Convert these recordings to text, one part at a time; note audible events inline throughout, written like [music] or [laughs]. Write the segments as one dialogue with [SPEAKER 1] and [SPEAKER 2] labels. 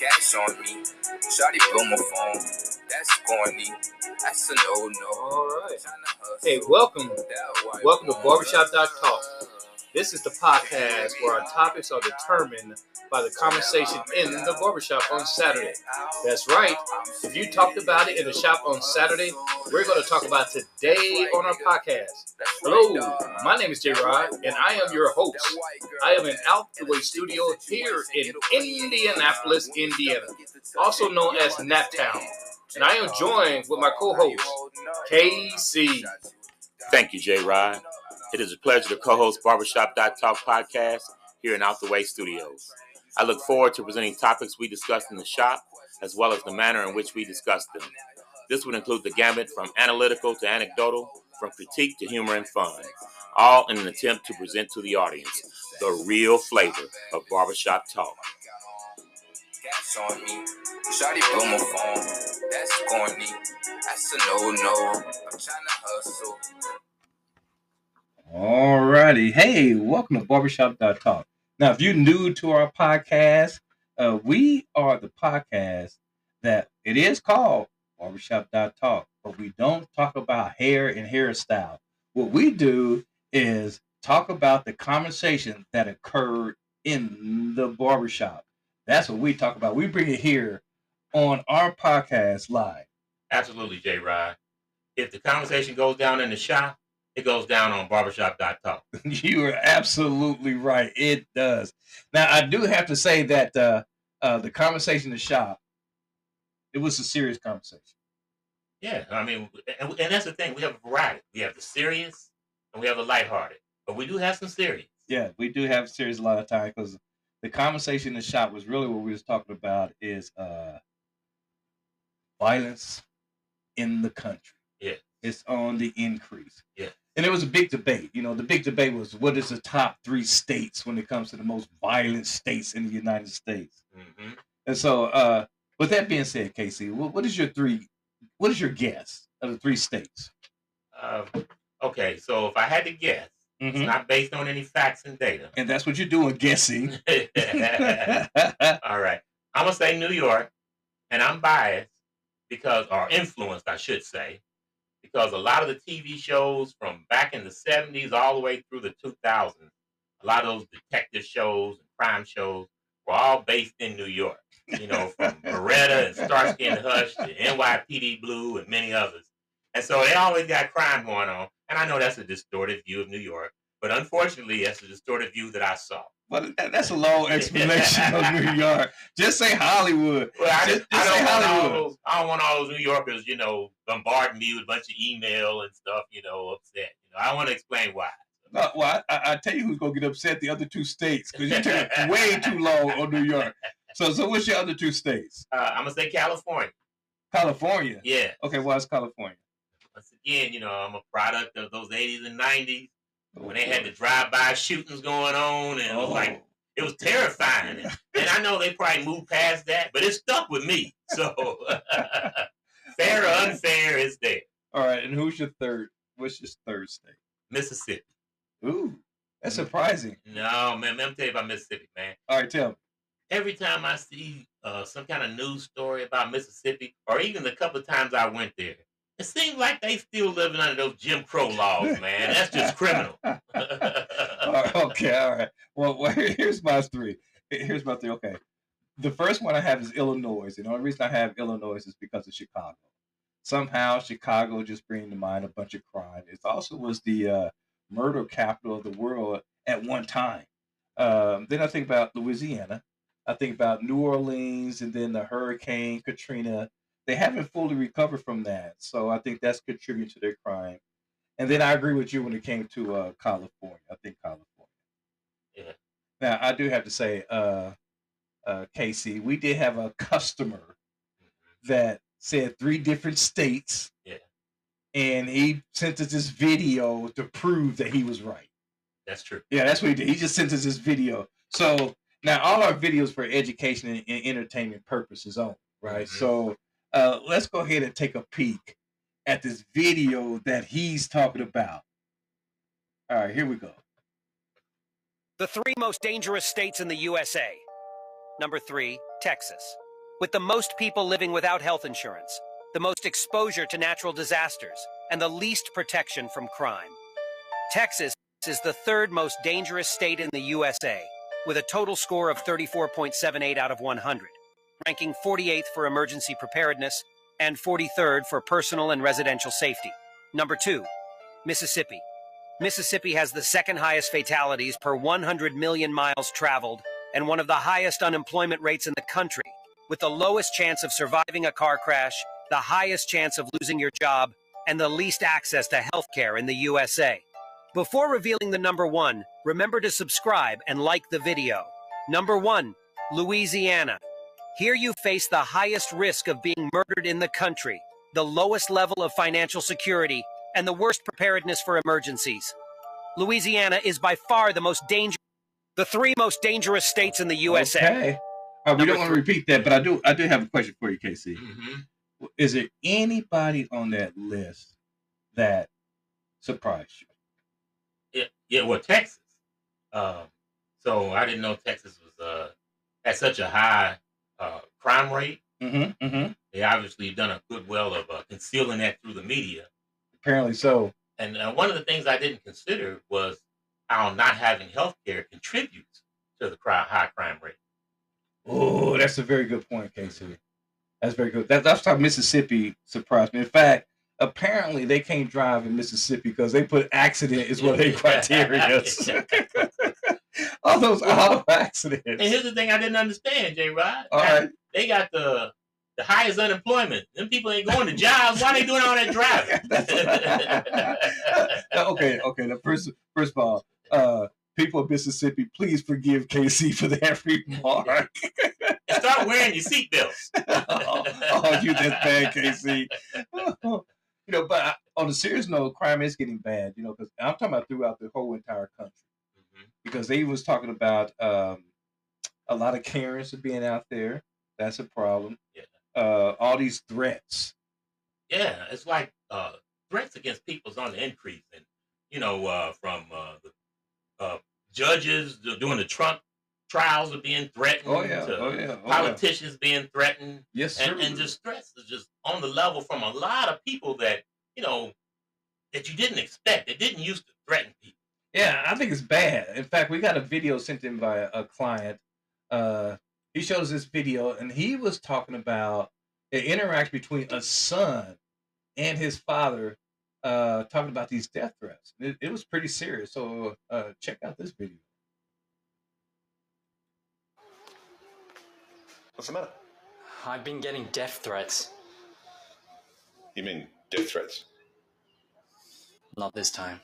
[SPEAKER 1] Gas on me. Shawty blow my phone. That's corny. That's a no no.
[SPEAKER 2] All right. Hey, welcome. Welcome to Barbershop Talk. This is the podcast where our topics are determined by the conversation in the barbershop on Saturday. That's right. If you talked about it in the shop on Saturday, we're going to talk about today on our podcast. Hello, my name is J Rod, and I am your host. I am in Out the Way Studio here in Indianapolis, Indiana, also known as Naptown. And I am joined with my co host, KC.
[SPEAKER 3] Thank you, J Rod. It is a pleasure to co host Barbershop Talk podcast here in Out the Way Studios. I look forward to presenting topics we discussed in the shop, as well as the manner in which we discussed them. This would include the gamut from analytical to anecdotal, from critique to humor and fun, all in an attempt to present to the audience the real flavor of barbershop talk.
[SPEAKER 1] Gas on me. Shawty blow my phone. That's corny. That's a no no. I'm trying to hustle.
[SPEAKER 2] Alrighty. Hey, welcome to Barbershop Talk. Now, if you're new to our podcast, uh, we are the podcast that it is called Barbershop Talk, but we don't talk about hair and hairstyle. What we do is talk about the conversation that occurred in the barbershop. That's what we talk about. We bring it here on our podcast live.
[SPEAKER 3] Absolutely, J Rod. If the conversation goes down in the shop, it goes down on barbershop.talk. [laughs]
[SPEAKER 2] you are absolutely right. It does. Now, I do have to say that uh, uh, the conversation in the shop, it was a serious conversation.
[SPEAKER 3] Yeah, I mean, and, and that's the thing. We have a variety. We have the serious and we have the lighthearted, but we do have some serious.
[SPEAKER 2] Yeah, we do have serious a lot of time because the conversation in the shop was really what we was talking about is uh, violence in the country.
[SPEAKER 3] Yeah.
[SPEAKER 2] It's on the increase.
[SPEAKER 3] Yeah.
[SPEAKER 2] And it was a big debate. You know, the big debate was what is the top three states when it comes to the most violent states in the United States.
[SPEAKER 3] hmm
[SPEAKER 2] And so, uh, with that being said, KC, what, what is your three? What is your guess of the three states?
[SPEAKER 3] Uh, okay, so if I had to guess, it's
[SPEAKER 2] Mhm.
[SPEAKER 3] not based on any facts and data.
[SPEAKER 2] And that's what you're doing, guessing. [laughs] [laughs]
[SPEAKER 3] All right. I'm gonna say New York, and I'm biased because, or influenced, I should say, because a lot of the TV shows from back in the '70s all the way through the 2000s, a lot of those detective shows and crime shows were all based in New York. You know, from [laughs] Baretta and Starsky and Hutch to NYPD Blue and many others. And so they always got crime going on. And I know that's a distorted view of New York, but unfortunately, that's a distorted view that I saw.
[SPEAKER 2] But that- that's a long [laughs] explanation of New York. Just say Hollywood.
[SPEAKER 3] Well, I,
[SPEAKER 2] Just-
[SPEAKER 3] just, I
[SPEAKER 2] say
[SPEAKER 3] don't want all
[SPEAKER 2] Hollywood.
[SPEAKER 3] those. I don't want all those New Yorkers, you know, bombarding me with a bunch of email and stuff, you know, upset. You know, I want to explain why.
[SPEAKER 2] No, well, I, I I tell you who's gonna get upset. The other two states, because you took [laughs] way too long on New York. So, so what's your other two states?
[SPEAKER 3] Uh, I'm gonna say California.
[SPEAKER 2] California.
[SPEAKER 3] Yeah.
[SPEAKER 2] Okay, why is California?
[SPEAKER 3] Once again, you know, I'm a product of those 80s and 90s when they had the drive-by shootings going on, and it was
[SPEAKER 2] Oh.
[SPEAKER 3] like it was terrifying. And, [laughs] and I know they probably moved past that, but it stuck with me. So [laughs] fair or unfair, it's there.
[SPEAKER 2] All right, and who's your third? What's your third state?
[SPEAKER 3] Mississippi.
[SPEAKER 2] Ooh, that's surprising.
[SPEAKER 3] No, man, let me tell you about Mississippi, man.
[SPEAKER 2] All right, tell me.
[SPEAKER 3] every time I see uh, some kind of news story about Mississippi, or even the couple of times I went there, it seems like they still living under those Jim Crow laws, [laughs] man. That's just criminal.
[SPEAKER 2] All right, [laughs] okay, all right. Well, [laughs] here's my three. Here's my three. Okay, the first one I have is Illinois. And the only reason I have Illinois is because of Chicago. Somehow, Chicago just brings to mind a bunch of crime. It also was the uh, murder capital of the world at one time. Um, then I think about Louisiana. I think about New Orleans, and then the Hurricane Katrina. They haven't fully recovered from that, so I think that's contributing to their crime. And then I agree with you when it came to uh, California. I think California.
[SPEAKER 3] Yeah.
[SPEAKER 2] Now I do have to say, uh, uh, KC, we did have a customer that said three different states.
[SPEAKER 3] Yeah.
[SPEAKER 2] And he sent us this video to prove that he was right.
[SPEAKER 3] That's true.
[SPEAKER 2] Yeah, that's what he did. He just sent us this video. So now all our videos for education and, and entertainment purposes only, right?
[SPEAKER 3] Mhm.
[SPEAKER 2] So uh, let's go ahead and take a peek at this video that he's talking about. All right, here we go.
[SPEAKER 4] The three most dangerous states in the USA. Number three, Texas. with the most people living without health insurance, the most exposure to natural disasters, and the least protection from crime. Texas is the third most dangerous state in the USA, with a total score of 34.78 out of 100, ranking 48th for emergency preparedness and 43rd for personal and residential safety. Number two, Mississippi. Mississippi has the second highest fatalities per 100 million miles traveled and one of the highest unemployment rates in the country, with the lowest chance of surviving a car crash, the highest chance of losing your job, and the least access to health care in the USA. Before revealing the number one, remember to subscribe and like the video. Number one, Louisiana. Here you face the highest risk of being murdered in the country, the lowest level of financial security, and the worst preparedness for emergencies. Louisiana is by far the most dangerous, the three most dangerous states in the USA.
[SPEAKER 2] Okay. All right, we
[SPEAKER 4] Number
[SPEAKER 2] don't want to repeat that, but I do. I do have a question for you, KC.
[SPEAKER 3] Mhm.
[SPEAKER 2] Is there anybody on that list that surprised you?
[SPEAKER 3] Yeah, yeah. Well, Texas. Um, so I didn't know Texas was uh had such a high uh, crime rate.
[SPEAKER 2] Mm-hmm. Mm-hmm.
[SPEAKER 3] They obviously done a good well of uh, concealing that through the media.
[SPEAKER 2] Apparently so.
[SPEAKER 3] And uh, one of the things I didn't consider was how not having health care contributes to the cri- high crime rate.
[SPEAKER 2] Oh, that's a very good point, KC. That's very good. That, that's how Mississippi surprised me. In fact, apparently they can't drive in Mississippi because they put accident is one of their [laughs] criteria. [laughs] [laughs] All those auto accidents.
[SPEAKER 3] And here's the thing I didn't understand, J. Rod.
[SPEAKER 2] All right.
[SPEAKER 3] They got the the highest unemployment. Them people ain't going to jobs. Why they doing all that driving? [laughs] [laughs]
[SPEAKER 2] Okay, okay. The first, first of all, uh, people of Mississippi, please forgive KC for that remark.
[SPEAKER 3] start wearing your seatbelts.
[SPEAKER 2] oh, oh, you that's bad, KC. you know, but I, on a serious note, crime is getting bad. You know, because I'm talking about throughout the whole entire country. Because they was talking about um, a lot of Karens are being out there. That's a problem.
[SPEAKER 3] Yeah.
[SPEAKER 2] Uh, all these threats.
[SPEAKER 3] Yeah, it's like uh, threats against people's on the increase, and you know, uh, from uh, the uh, judges doing the Trump trials are being threatened.
[SPEAKER 2] Oh yeah,
[SPEAKER 3] to
[SPEAKER 2] oh yeah, oh, yeah.
[SPEAKER 3] politicians being threatened,
[SPEAKER 2] Yes, sir.
[SPEAKER 3] and, and just threats is just on the level from a lot of people that you know that you didn't expect. They didn't used to threaten people.
[SPEAKER 2] Yeah, I think it's bad. In fact, we got a video sent in by a, a client. Uh, he showed us this video, and he was talking about the interaction between a son and his father, uh, talking about these death threats. It, it was pretty serious. So uh, check out this video.
[SPEAKER 5] What's the matter?
[SPEAKER 6] I've been getting death threats.
[SPEAKER 5] You mean death threats?
[SPEAKER 6] Not this time.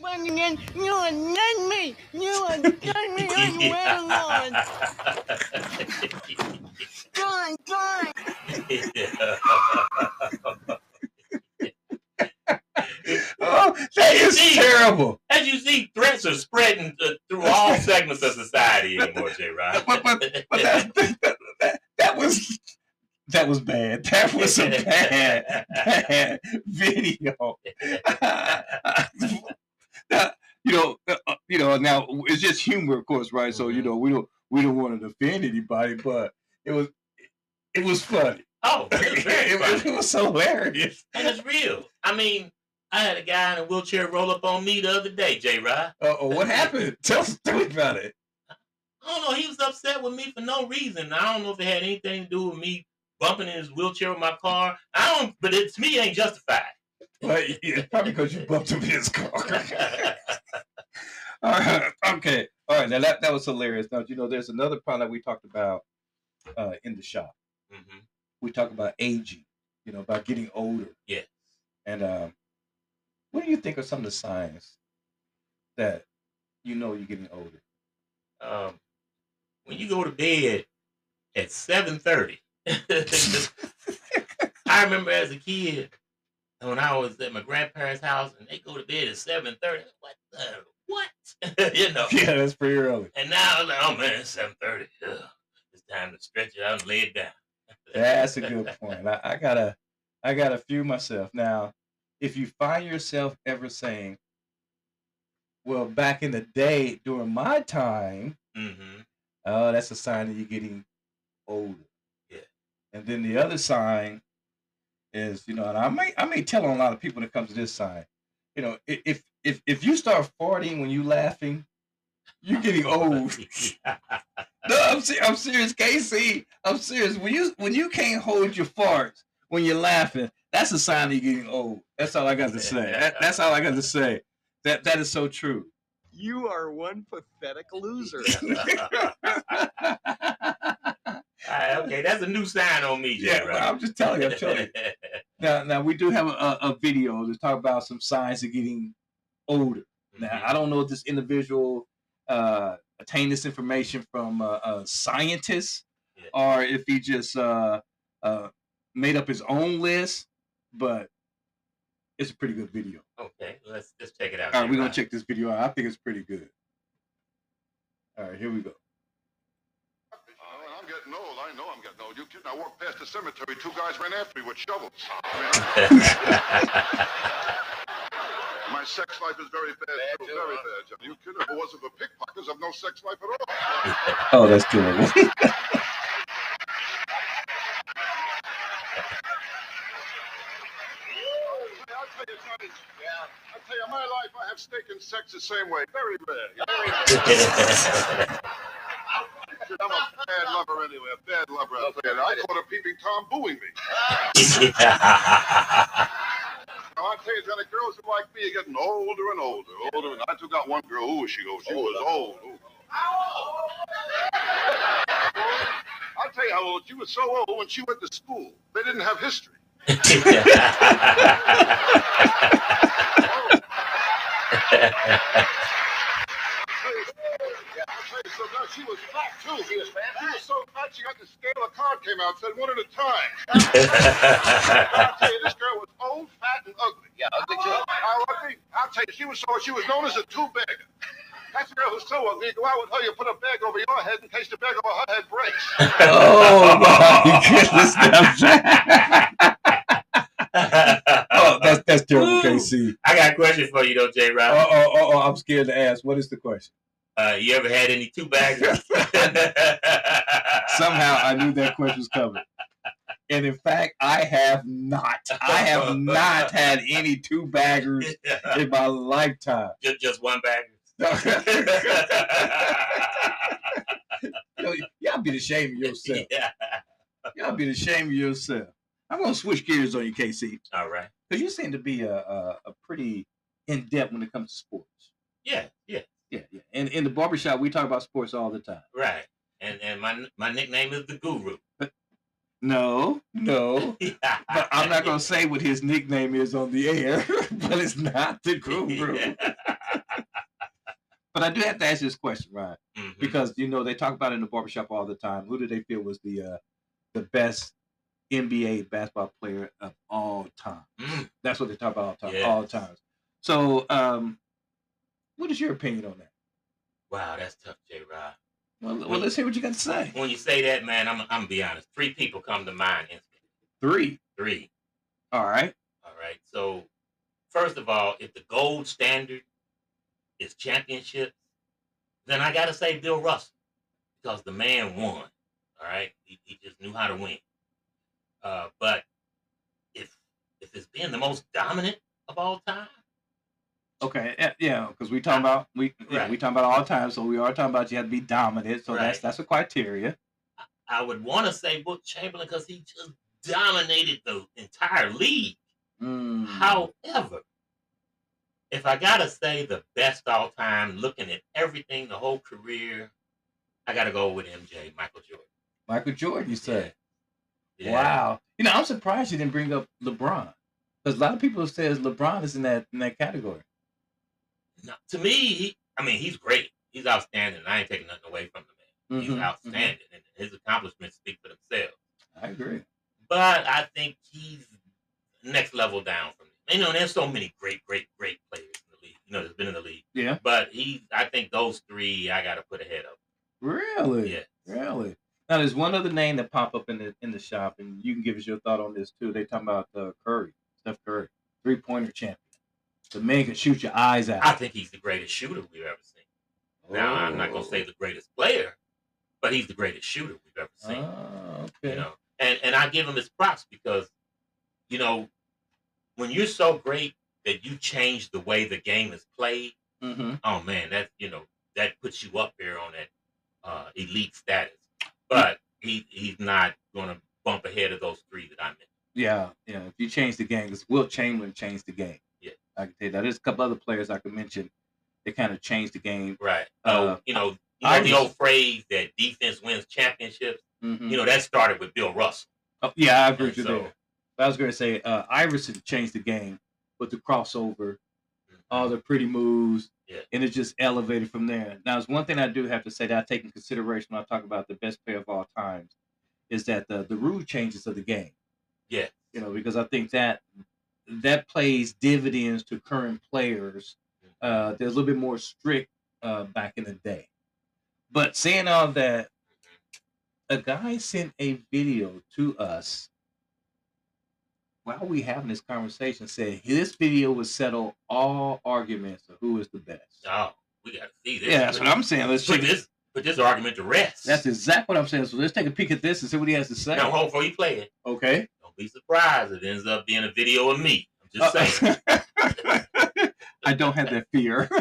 [SPEAKER 7] Once again, you are not me. You are turn me [laughs] on the railroad. Gone, gone.
[SPEAKER 2] Oh, that is
[SPEAKER 3] See?
[SPEAKER 2] terrible.
[SPEAKER 3] As you see, threats are spreading through all [laughs] segments of society anymore, J. Rod.
[SPEAKER 2] But, but, but that, that, that, that was that was bad. That was a bad, [laughs] bad video. Now, you know, uh, uh, you know. Now it's just humor, of course, right? So you know, we don't we don't want to offend anybody, but it was it was funny. [laughs]
[SPEAKER 3] oh, it's [laughs]
[SPEAKER 2] it, was- it was hilarious.
[SPEAKER 3] and it's real. I mean, I had a guy in a wheelchair roll up on me the other day, J. Rod.
[SPEAKER 2] Uh oh, what happened? [laughs] Tell us about it.
[SPEAKER 3] I don't know. He was upset with me for no reason. I don't know if it had anything to do with me bumping in his wheelchair with my car. I don't, but it's me, ain't justified.
[SPEAKER 2] Well, yeah, probably because you bumped him in his car. All right. [laughs] Okay. All right. Now that, that was hilarious. Now, you know, there's another product we talked about uh, in the shop.
[SPEAKER 3] Mhm.
[SPEAKER 2] We talked about aging, you know, about getting older.
[SPEAKER 3] Yes.
[SPEAKER 2] And um, what do you think are some of the signs that you know you're getting older?
[SPEAKER 3] Um, when you go to bed at seven thirty, [laughs] I remember as a kid when I was at my grandparents' house and they go to bed at seven thirty. What the what? [laughs] you know.
[SPEAKER 2] yeah, that's pretty early.
[SPEAKER 3] And now I'm like, oh man, it's seven thirty. It's time to stretch it out and lay it down. [laughs]
[SPEAKER 2] That's a good point. I, I got a, I got a few myself. Now, if you find yourself ever saying, "Well, back in the day during my time,"
[SPEAKER 3] hmm
[SPEAKER 2] oh, that's a sign that you're getting older. Yeah. And then the other sign is, you know, and I may I may tell on a lot of people it comes to this sign. You know, if if if you start farting when you laughing, you're getting old. [laughs] No, I'm se- I'm serious, KC. I'm serious. When you when you can't hold your farts when you're laughing, that's a sign you're getting old. That's all I got to say. That, that's all I got to say. That that is so true.
[SPEAKER 8] You are one pathetic loser. [laughs]
[SPEAKER 3] Ah, okay, that's a new sign on me,
[SPEAKER 2] yeah,
[SPEAKER 3] J.
[SPEAKER 2] but I'm just telling you. I'm telling you. [laughs] Now, now we do have a, a, a video to talk about some signs of getting older. Now, I don't know if this individual uh, attained this information from a, a scientist
[SPEAKER 3] Yeah.
[SPEAKER 2] or if he just uh, uh, made up his own list, but it's a pretty good video.
[SPEAKER 3] Okay, let's let's check it out.
[SPEAKER 2] All right, we're gonna check this video out. I think it's pretty good. All right, here we go.
[SPEAKER 9] I'm getting old. I know I'm getting old. You kidding? I walked past the cemetery. Two guys ran after me with shovels. [laughs] [laughs] My sex life is very bad, too. Very bad, Johnny. You kidding? If it wasn't for pickpockets, I've no sex life at all.
[SPEAKER 2] Oh, that's terrible.
[SPEAKER 9] I'll tell you, Johnny. Yeah. I tell you, my life, I have steak and sex the same way. Very rare. Very rare. I'm a bad lover anyway. A bad lover. I'll tell you. I caught a peeping Tom booing me. I tell you, Johnny, girls who like me are getting older and older, older. And I took out one girl. Who was she? Oh, she was old. Ooh. I'll tell you how old she was. So old when she went to school, they didn't have history. Yeah, I'll tell you, so now she was [laughs] fat too. She was fat. She was so fat she got the scale. A card came out said one at a time. I'll tell you, this girl was old, fat, and ugly. Yeah, ugly too. How ugly? I'll tell you, she was so she was known as a two-bagger. That girl was so ugly. You go out with her, you put a bag over your head in case the bag over her head breaks.
[SPEAKER 2] oh my goodness! [laughs] oh, that's that's terrible,
[SPEAKER 3] Ooh.
[SPEAKER 2] KC.
[SPEAKER 3] I got a question for you though, J.
[SPEAKER 2] Oh,
[SPEAKER 3] Rod.
[SPEAKER 2] oh, oh, oh, I'm scared to ask. What is the question?
[SPEAKER 3] Uh, you ever had any two bags? [laughs]
[SPEAKER 2] Somehow I knew that question was coming. And in fact, I have not. I have not had any two baggers [laughs] in my lifetime.
[SPEAKER 3] just, just one bagger. [laughs] [laughs]
[SPEAKER 2] Yo, y'all be ashamed of yourself.
[SPEAKER 3] yeah.
[SPEAKER 2] Y'all be ashamed of yourself. I'm gonna switch gears on you, KC,
[SPEAKER 3] All right.
[SPEAKER 2] because you seem to be a, a, a pretty in depth when it comes to sports.
[SPEAKER 3] Yeah. Yeah.
[SPEAKER 2] Yeah, yeah. And in the barbershop, we talk about sports all the time.
[SPEAKER 3] Right. And and my my nickname is the Guru.
[SPEAKER 2] No, no. [laughs] But I'm not gonna say what his nickname is on the air, [laughs] but it's not the guru. [laughs] But I do have to ask this question, Ryan,
[SPEAKER 3] Mhm.
[SPEAKER 2] because you know they talk about it in the barbershop all the time. Who do they feel was the uh, the best NBA basketball player of all time?
[SPEAKER 3] Mm.
[SPEAKER 2] That's what they talk about all the time.
[SPEAKER 3] Yeah.
[SPEAKER 2] All the time. So, um, what is your opinion on that?
[SPEAKER 3] Wow, that's tough, J. Rod.
[SPEAKER 2] Well, well, let's hear what you got to say.
[SPEAKER 3] When you say that, man, I'm I'm gonna be honest. Three people come to mind instantly.
[SPEAKER 2] Three.
[SPEAKER 3] Three.
[SPEAKER 2] All right.
[SPEAKER 3] All right. So, first of all, if the gold standard is championships, then I got to say Bill Russell because the man won. All right. He, he just knew how to win. Uh, but if if it's being the most dominant of all time,
[SPEAKER 2] Okay, yeah, yeah, because we talk about we yeah,
[SPEAKER 3] Right.
[SPEAKER 2] we talk about all the time, so we are talking about you have to be dominant. So that's
[SPEAKER 3] Right.
[SPEAKER 2] that's a criteria.
[SPEAKER 3] I would want to say Book Chamberlain because he just dominated the entire league.
[SPEAKER 2] Mm.
[SPEAKER 3] However, if I gotta say the best all time, looking at everything, the whole career, I gotta go with MJ, Michael Jordan.
[SPEAKER 2] Michael Jordan, you say?
[SPEAKER 3] Yeah.
[SPEAKER 2] Wow. You know, I'm surprised you didn't bring up LeBron because a lot of people says LeBron is in that in that category.
[SPEAKER 3] No, to me, he, I mean, he's great. He's outstanding. I ain't taking nothing away from the man. He's
[SPEAKER 2] Mhm,
[SPEAKER 3] outstanding, and his accomplishments speak for themselves.
[SPEAKER 2] I agree.
[SPEAKER 3] But I think he's next level down from me. You know, there's so many great, great, great players in the league. You know, that's been in the league.
[SPEAKER 2] Yeah.
[SPEAKER 3] But he, I think those three, I got to put ahead of.
[SPEAKER 2] Really?
[SPEAKER 3] Yeah.
[SPEAKER 2] Really? Now, there's one other name that pop up in the in the shop, and you can give us your thought on this too. They talking about uh, Curry, Steph Curry, three pointer champion. The man can shoot your eyes out.
[SPEAKER 3] I think he's the greatest shooter we've ever seen. Now, I'm not gonna say the greatest player, but he's the greatest shooter we've ever seen.
[SPEAKER 2] Oh, okay.
[SPEAKER 3] You know, and and I I give him his props because, you know, when you're so great that you change the way the game is played,
[SPEAKER 2] Mm-hmm.
[SPEAKER 3] oh man, that you know that puts you up there on that uh, elite status. But he he's not going to bump ahead of those three that I mentioned.
[SPEAKER 2] Yeah, yeah. If you change the game, because Wilt Chamberlain changed the game. I can tell you that. There's a couple other players I could mention that kind of changed the game.
[SPEAKER 3] Right.
[SPEAKER 2] Uh,
[SPEAKER 3] oh, you know, you
[SPEAKER 2] I
[SPEAKER 3] know the
[SPEAKER 2] was-
[SPEAKER 3] old phrase that defense wins championships.
[SPEAKER 2] Mhm.
[SPEAKER 3] You know that started with Bill Russell.
[SPEAKER 2] Oh, yeah, I agree with you
[SPEAKER 3] so-
[SPEAKER 2] there. I was going to say uh, Iverson changed the game with the crossover, all the pretty moves,
[SPEAKER 3] Yeah.
[SPEAKER 2] and it just elevated from there. Now, there's one thing I do have to say that I take in consideration when I talk about the best player of all times is that the the rule changes of the game.
[SPEAKER 3] Yeah.
[SPEAKER 2] You know, because I think that that plays dividends to current players. Uh, they're a little bit more strict uh, back in the day. But saying all that, a guy sent a video to us while we having this conversation. Said this video would settle all arguments of who is the best.
[SPEAKER 3] Oh, we got to see this.
[SPEAKER 2] Yeah, that's what I'm saying. Let's
[SPEAKER 3] put this put this argument to rest.
[SPEAKER 2] That's exactly what I'm saying. So let's take a peek at this and see what he has to say.
[SPEAKER 3] now, hold before you play it.
[SPEAKER 2] Okay.
[SPEAKER 3] Don't be surprised if it ends up being a video of me. I'm just
[SPEAKER 2] Uh,
[SPEAKER 3] saying. [laughs] [laughs]
[SPEAKER 2] I don't have that fear. [laughs]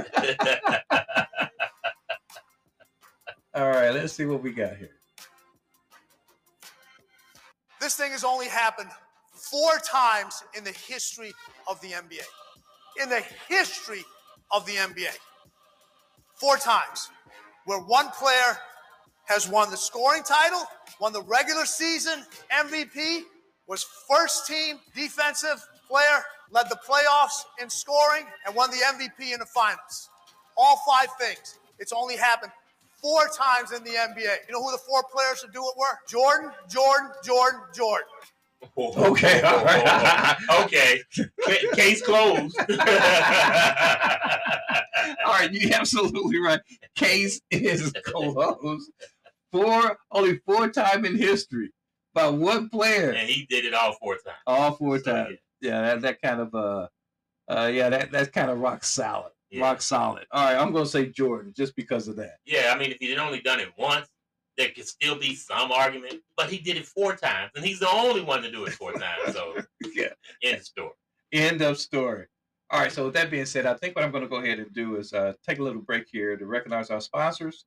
[SPEAKER 2] All right, let's see what we got here.
[SPEAKER 10] This thing has only happened four times in the history of the NBA. In the history of the NBA. Four times. Where one player has won the scoring title, won the regular season MVP, was first team defensive player, led the playoffs in scoring, and won the MVP in the finals. All five things. It's only happened four times in the NBA. You know who the four players to do it were? Jordan, Jordan, Jordan, Jordan.
[SPEAKER 2] Okay, all right. [laughs]
[SPEAKER 3] okay. Case closed. [laughs]
[SPEAKER 2] All right, you're absolutely right. Case is [laughs] closed. Four, only four time in history by one player.
[SPEAKER 3] and he did it all four times.
[SPEAKER 2] All four
[SPEAKER 3] So,
[SPEAKER 2] times. Yeah, that, that kind of uh, uh, yeah, that that's kind of rock solid.
[SPEAKER 3] Yeah.
[SPEAKER 2] Rock solid. All right, I'm gonna say Jordan just because of that.
[SPEAKER 3] Yeah, I mean, if he'd only done it once, there could still be some argument. But he did it four times, and he's the only one to do it four times. So, [laughs]
[SPEAKER 2] Yeah.
[SPEAKER 3] end of story.
[SPEAKER 2] End of story. All right. So with that being said, I think what I'm going to go ahead and do is uh, take a little break here to recognize our sponsors.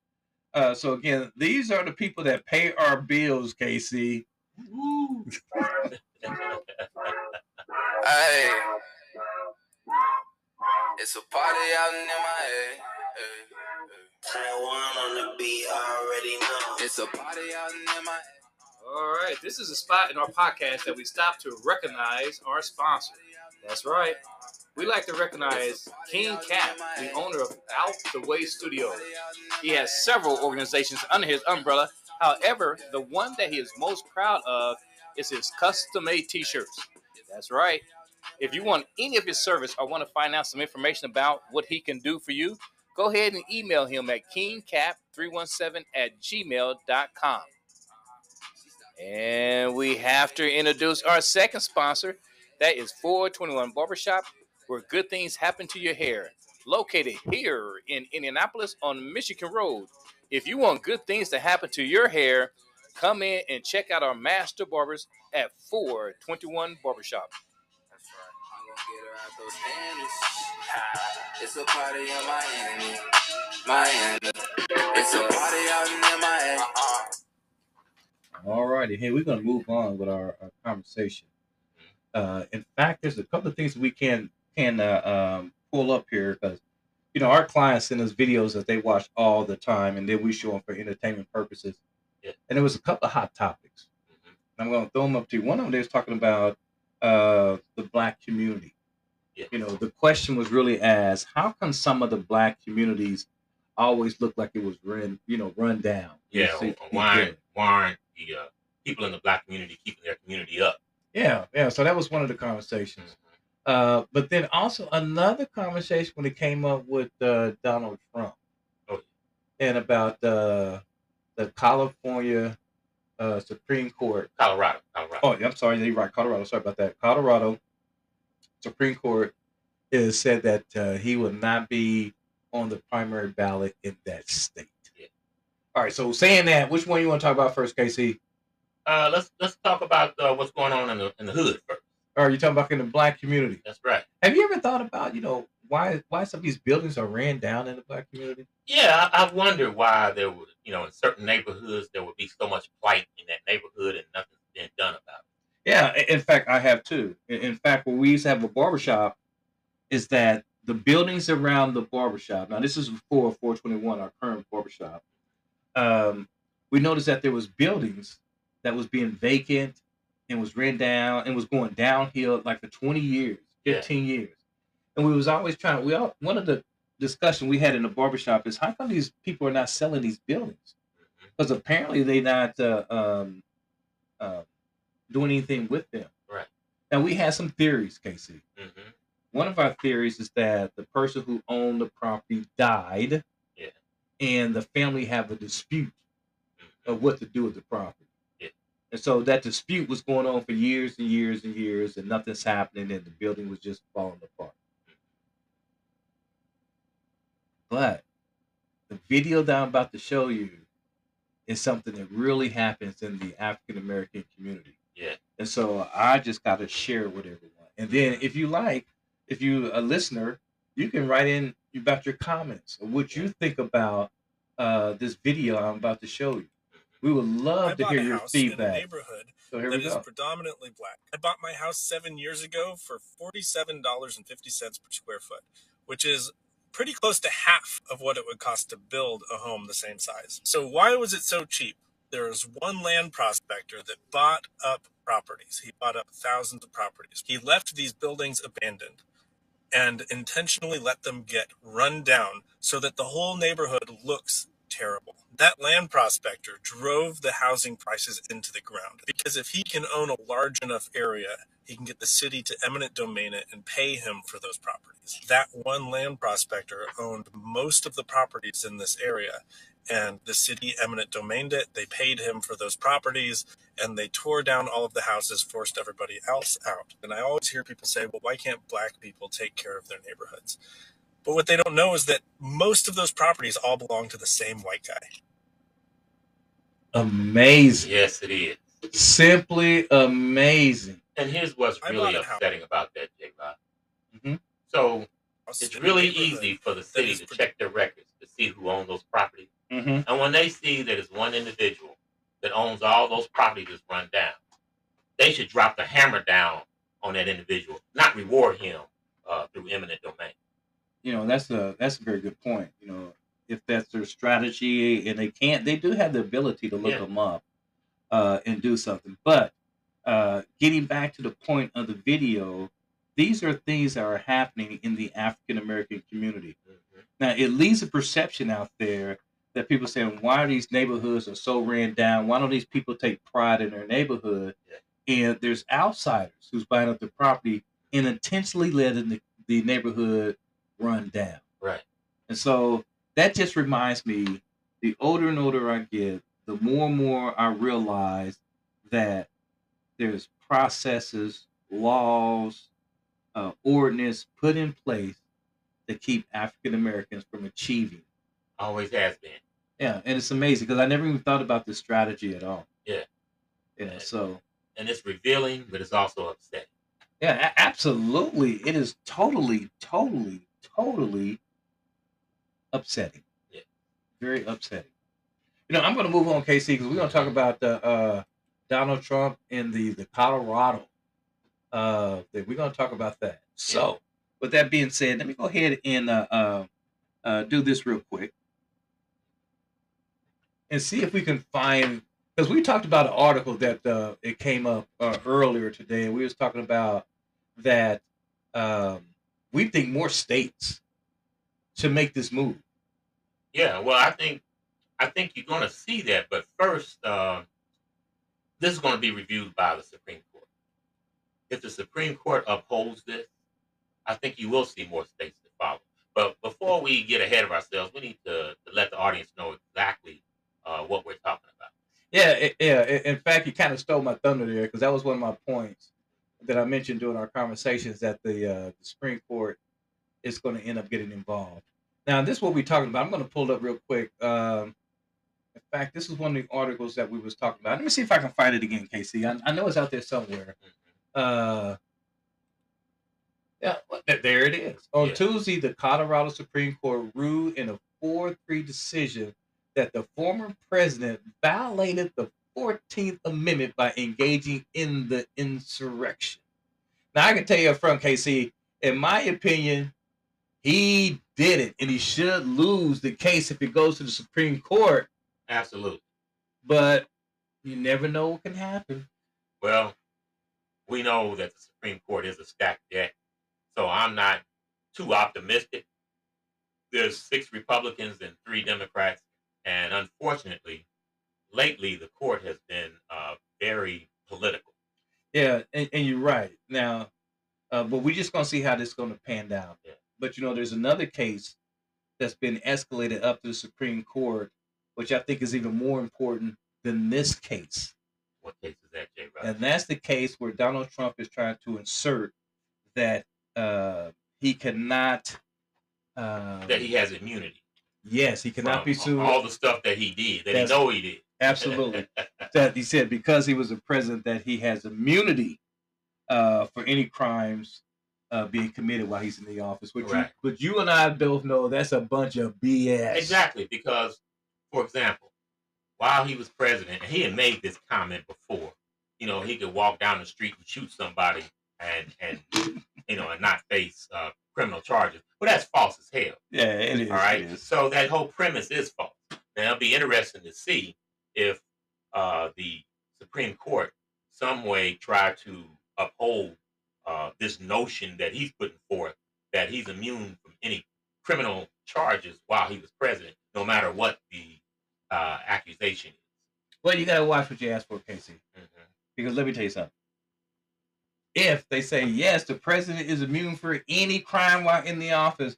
[SPEAKER 2] Uh, so again, these are the people that pay our bills, KC.
[SPEAKER 1] Hey, it's a party out in MIA. Hey,
[SPEAKER 11] Taiwan on the beat, I already know.
[SPEAKER 1] It's a party out in MIA.
[SPEAKER 12] All right, this is a spot in our podcast that we stop to recognize our sponsor. That's right. We like to recognize King Cap, the owner of Out the Way Studios. He has several organizations under his umbrella. However, the one that he is most proud of is his custom made t shirts. That's right. If you want any of his service or want to find out some information about what he can do for you, go ahead and email him at kingcap317 at gmail.com. And we have to introduce our second sponsor. That is 421 Barbershop, where good things happen to your hair. Located here in Indianapolis on Michigan Road. If you want good things to happen to your hair, come in and check out our master barbers at 421 Barbershop.
[SPEAKER 1] That's right. I'm gonna get her out those panties. It's a party in Miami. Miami. It's a party out in MIA.
[SPEAKER 2] All righty, hey, we're gonna move on with our, our conversation. Uh, in fact, there's a couple of things we can can uh, um, pull up here because you know our clients send us videos that they watch all the time, and then we show them for entertainment purposes.
[SPEAKER 3] Yeah.
[SPEAKER 2] And there was a couple of hot topics. I'm going to throw them up to you. One of them they was talking about uh, the black community.
[SPEAKER 3] Yeah.
[SPEAKER 2] You know, the question was really asked: How come some of the black communities always look like it was run, you know, run down?
[SPEAKER 3] Yeah,
[SPEAKER 2] see-
[SPEAKER 3] why
[SPEAKER 2] yeah.
[SPEAKER 3] why aren't the uh, people in the black community keeping their community up?
[SPEAKER 2] Yeah, yeah. So that was one of the conversations. Uh, but then also another conversation when it came up with uh, Donald Trump
[SPEAKER 3] Oh.
[SPEAKER 2] and about uh, the California uh, Supreme Court.
[SPEAKER 3] Colorado, Colorado.
[SPEAKER 2] Oh, yeah, I'm sorry, you're right. Colorado. Sorry about that. Colorado Supreme Court has said that uh, he will not be on the primary ballot in that state.
[SPEAKER 3] Yeah.
[SPEAKER 2] All right. So saying that, which one you want to talk about first, KC?
[SPEAKER 3] Uh, let's let's talk about uh, what's going on in the in the hood first.
[SPEAKER 2] Or are you talking about in the black community?
[SPEAKER 3] That's right.
[SPEAKER 2] Have you ever thought about, you know, why why some of these buildings are ran down in the black community?
[SPEAKER 3] Yeah, I, I wonder why there would, you know, in certain neighborhoods there would be so much plight in that neighborhood and nothing's been done about it.
[SPEAKER 2] Yeah, in fact, I have too. In- In fact, when we used to have a barbershop, is that the buildings around the barbershop. Now, this is before 421, our current barbershop. Um, we noticed that there was buildings that was being vacant and was ran down and was going downhill like for 20 years,
[SPEAKER 3] Yeah.
[SPEAKER 2] 15 years. And we was always trying. We all, one of the discussion we had in the barbershop is how come these people are not selling these buildings? Because apparently they not uh, um, uh, doing anything with them.
[SPEAKER 3] Right.
[SPEAKER 2] Now we had some theories, KC.
[SPEAKER 3] Mm-hmm.
[SPEAKER 2] One of our theories is that the person who owned the property died,
[SPEAKER 3] Yeah.
[SPEAKER 2] and the family have a dispute of what to do with the property. And so that dispute was going on for years and years and years, and nothing's happening, and the building was just falling apart. But the video that I'm about to show you is something that really happens in the African American community.
[SPEAKER 3] Yeah.
[SPEAKER 2] And so I just got to share it with everyone. And then, if you like, if you a listener, you can write in about your comments or what you think about uh, this video I'm about to show you. We would love
[SPEAKER 13] I
[SPEAKER 2] to hear your
[SPEAKER 13] house in a
[SPEAKER 2] feedback.
[SPEAKER 13] neighborhood
[SPEAKER 2] So here
[SPEAKER 13] that
[SPEAKER 2] we
[SPEAKER 13] is predominantly black. I bought my house seven years ago for forty-seven dollars and fifty cents per square foot, which is pretty close to half of what it would cost to build a home the same size. So why was it so cheap? There was one land prospector that bought up properties. He bought up thousands of properties. He left these buildings abandoned and intentionally let them get run down so that the whole neighborhood looks terrible. That land prospector drove the housing prices into the ground because if he can own a large enough area, he can get the city to eminent domain it and pay him for those properties. That one land prospector owned most of the properties in this area and the city eminent domained it. They paid him for those properties and they tore down all of the houses, forced everybody else out. And I always hear people say, well, why can't black people take care of their neighborhoods? But what they don't know is that most of those properties all belong to the same white guy.
[SPEAKER 2] Amazing.
[SPEAKER 3] Yes, it is.
[SPEAKER 2] Simply amazing.
[SPEAKER 3] And here's what's really
[SPEAKER 13] bought a house.
[SPEAKER 3] upsetting about that, J. Rod.
[SPEAKER 2] Mhm.
[SPEAKER 3] So it's really easy for the city to check their records to see who owns those properties.
[SPEAKER 2] Mm-hmm.
[SPEAKER 3] And when they see that it's one individual that owns all those properties that's run down, they should drop the hammer down on that individual, not reward him uh, through eminent domain.
[SPEAKER 2] You know, that's a that's a very good point. You know, if that's their strategy and they can't, they do have the ability to look
[SPEAKER 3] Yeah.
[SPEAKER 2] them up uh, and do something. But uh, getting back to the point of the video, these are things that are happening in the African American community. Now, it leaves a perception out there that people saying, "Why are these neighborhoods are so ran down? Why don't these people take pride in their neighborhood?" And there's outsiders who's buying up the property and intentionally letting the, the neighborhood run down.
[SPEAKER 3] Right.
[SPEAKER 2] And so that just reminds me the older and older I get, the more and more I realize that there's processes, laws, uh, ordinance put in place to keep African Americans from achieving.
[SPEAKER 3] Always has been.
[SPEAKER 2] Yeah, and it's amazing because I never even thought about this strategy at all.
[SPEAKER 3] Yeah.
[SPEAKER 2] Yeah, so
[SPEAKER 3] And it's revealing, but it's also upsetting.
[SPEAKER 2] yeah, absolutely, it is totally, totally, totally upsetting.
[SPEAKER 3] Yeah.
[SPEAKER 2] Very upsetting. You know, I'm going to move on, KC, because we're going to talk about the uh, Donald Trump in the the Colorado. Uh, thing. we're going to talk about that. So, with that being said, let me go ahead and uh, uh, uh, do this real quick and see if we can find because we talked about an article that uh, it came up uh, earlier today, and we was talking about that um, we think more states should make this move.
[SPEAKER 3] Yeah, well, I think I think you're going to see that, but first, uh, this is going to be reviewed by the Supreme Court. If the Supreme Court upholds this, I think you will see more states to follow. But before we get ahead of ourselves, we need to, to let the audience know exactly uh, what we're talking about.
[SPEAKER 2] Yeah, it, yeah. In fact, you kind of stole my thunder there because that was one of my points that I mentioned during our conversations that the uh, the Supreme Court is going to end up getting involved. Now, this is what we're talking about. I'm going to pull it up real quick. Um, in fact, this is one of the articles that we was talking about. Let me see if I can find it again, KC. I, I know it's out there somewhere. Uh, yeah, there it is. On
[SPEAKER 3] Yeah.
[SPEAKER 2] Tuesday, the Colorado Supreme Court ruled in a 4-3 decision that the former president violated the 14th Amendment by engaging in the insurrection. Now, I can tell you up front, KC, in my opinion, he did it, and he should lose the case if it goes to the Supreme Court.
[SPEAKER 3] Absolutely.
[SPEAKER 2] But you never know what can happen.
[SPEAKER 3] Well, we know that the Supreme Court is a stacked deck, so I'm not too optimistic. There's six Republicans and three Democrats, and unfortunately, lately the court has been uh, very political.
[SPEAKER 2] Yeah, and, and you're right. Now, uh, but we're just gonna see how this is gonna pan out.
[SPEAKER 3] Yeah.
[SPEAKER 2] But you know, there's another case that's been escalated up to the Supreme Court, which I think is even more important than this case.
[SPEAKER 3] What case is that, Jay?
[SPEAKER 2] And that's the case where Donald Trump is trying to insert that uh, he cannot. Uh,
[SPEAKER 3] That he has immunity.
[SPEAKER 2] yes, he cannot be sued.
[SPEAKER 3] For all the stuff that he did, that
[SPEAKER 2] That's-
[SPEAKER 3] he know he did.
[SPEAKER 2] Absolutely. [laughs] that he said because he was a president that he has immunity uh, for any crimes uh, being committed while he's in the office. Which you, but you and I both know that's a bunch of BS.
[SPEAKER 3] Exactly, because, for example, while he was president, and he had made this comment before, you know, he could walk down the street and shoot somebody and and you know and not face uh, criminal charges. Well, that's false as hell.
[SPEAKER 2] Yeah, it is.
[SPEAKER 3] All right.
[SPEAKER 2] is.
[SPEAKER 3] So that whole premise is false. Now it'll be interesting to see if uh, the Supreme Court some way try to uphold uh, this notion that he's putting forth that he's immune from any criminal charges while he was president, no matter what the uh, accusation is.
[SPEAKER 2] Well, you gotta watch what you ask for,
[SPEAKER 3] KC. Mhm.
[SPEAKER 2] Because let me tell you something. If they say yes, the president is immune for any crime while in the office,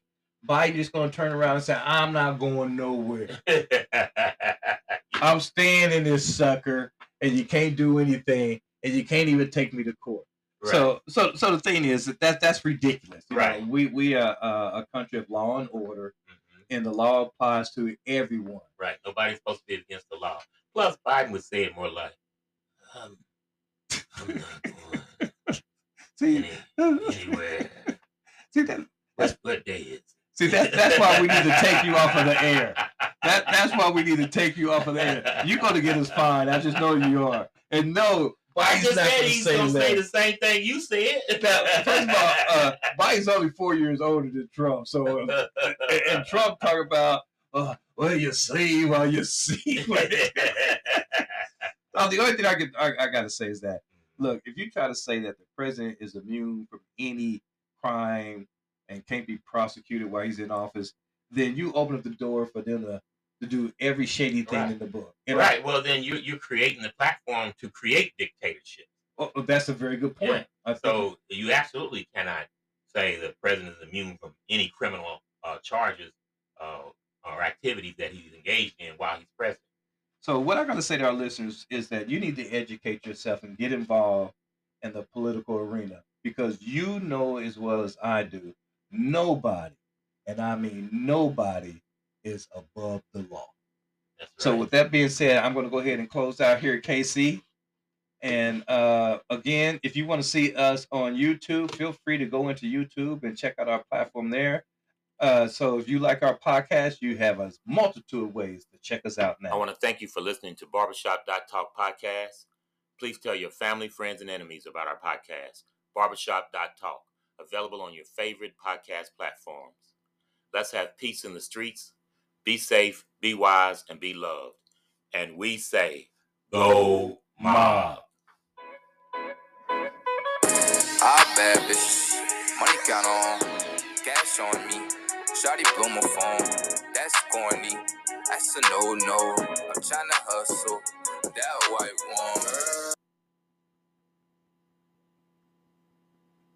[SPEAKER 2] Biden is going to turn around and say, "I'm not going nowhere. [laughs] I'm staying in this sucker, and you can't do anything, and you can't even take me to court." So, so, so the thing is that that's, that's ridiculous. you know.
[SPEAKER 3] Right.
[SPEAKER 2] we we are uh, a country of law and order,
[SPEAKER 3] Mhm.
[SPEAKER 2] and the law applies to everyone.
[SPEAKER 3] Right. Nobody's supposed to be against the law. Plus, Biden would say it more like, um, I'm not [laughs] going
[SPEAKER 2] See,
[SPEAKER 3] anywhere.
[SPEAKER 2] see that.
[SPEAKER 3] What, what day is?
[SPEAKER 2] See that that's why we need to take you off of the air. That that's why we need to take you off of the air. You're gonna get us fined. I just know you are. And no,
[SPEAKER 3] I
[SPEAKER 2] Biden's
[SPEAKER 3] just
[SPEAKER 2] not
[SPEAKER 3] said he's
[SPEAKER 2] say
[SPEAKER 3] gonna say the same thing you said.
[SPEAKER 2] Now, [laughs] first of all, uh, Biden's only four years older than Trump. So, uh, and, and Trump talk about, uh, well, you see, while you see. [laughs] Oh, the only thing I could I, I gotta say is that look, if you try to say that the president is immune from any crime and can't be prosecuted while he's in office, then you open up the door for them to, to do every shady thing
[SPEAKER 3] Right.
[SPEAKER 2] in the book. And
[SPEAKER 3] right. Well, then you you're creating the platform to create dictatorship.
[SPEAKER 2] I, oh, that's a very good point. Think
[SPEAKER 3] So you absolutely cannot say the president is immune from any criminal uh, charges uh, or activities that he's engaged in while he's president.
[SPEAKER 2] So what I'm going to say to our listeners is that you need to educate yourself and get involved in the political arena because you know as well as I do, nobody, and I mean nobody, is above the law.
[SPEAKER 3] That's
[SPEAKER 2] So with that being said, I'm going to go ahead and close out here at KC. And uh, again, if you want to see us on YouTube, feel free to go into YouTube and check out our platform there. Uh, so if you like our podcast, you have a multitude of ways to check us out now.
[SPEAKER 3] I want to thank you for listening to Barbershop Talk podcast. Please tell your family, friends, and enemies about our podcast, Barbershop Talk, available on your favorite podcast platforms. Let's have peace in the streets. Be safe, be wise, and be loved. And we say, Go Mob.
[SPEAKER 1] Bad bitch. Money count on. Cash on me. Shawty blow my phone. That's corny. That's a no no. I'm tryna hustle. That white one.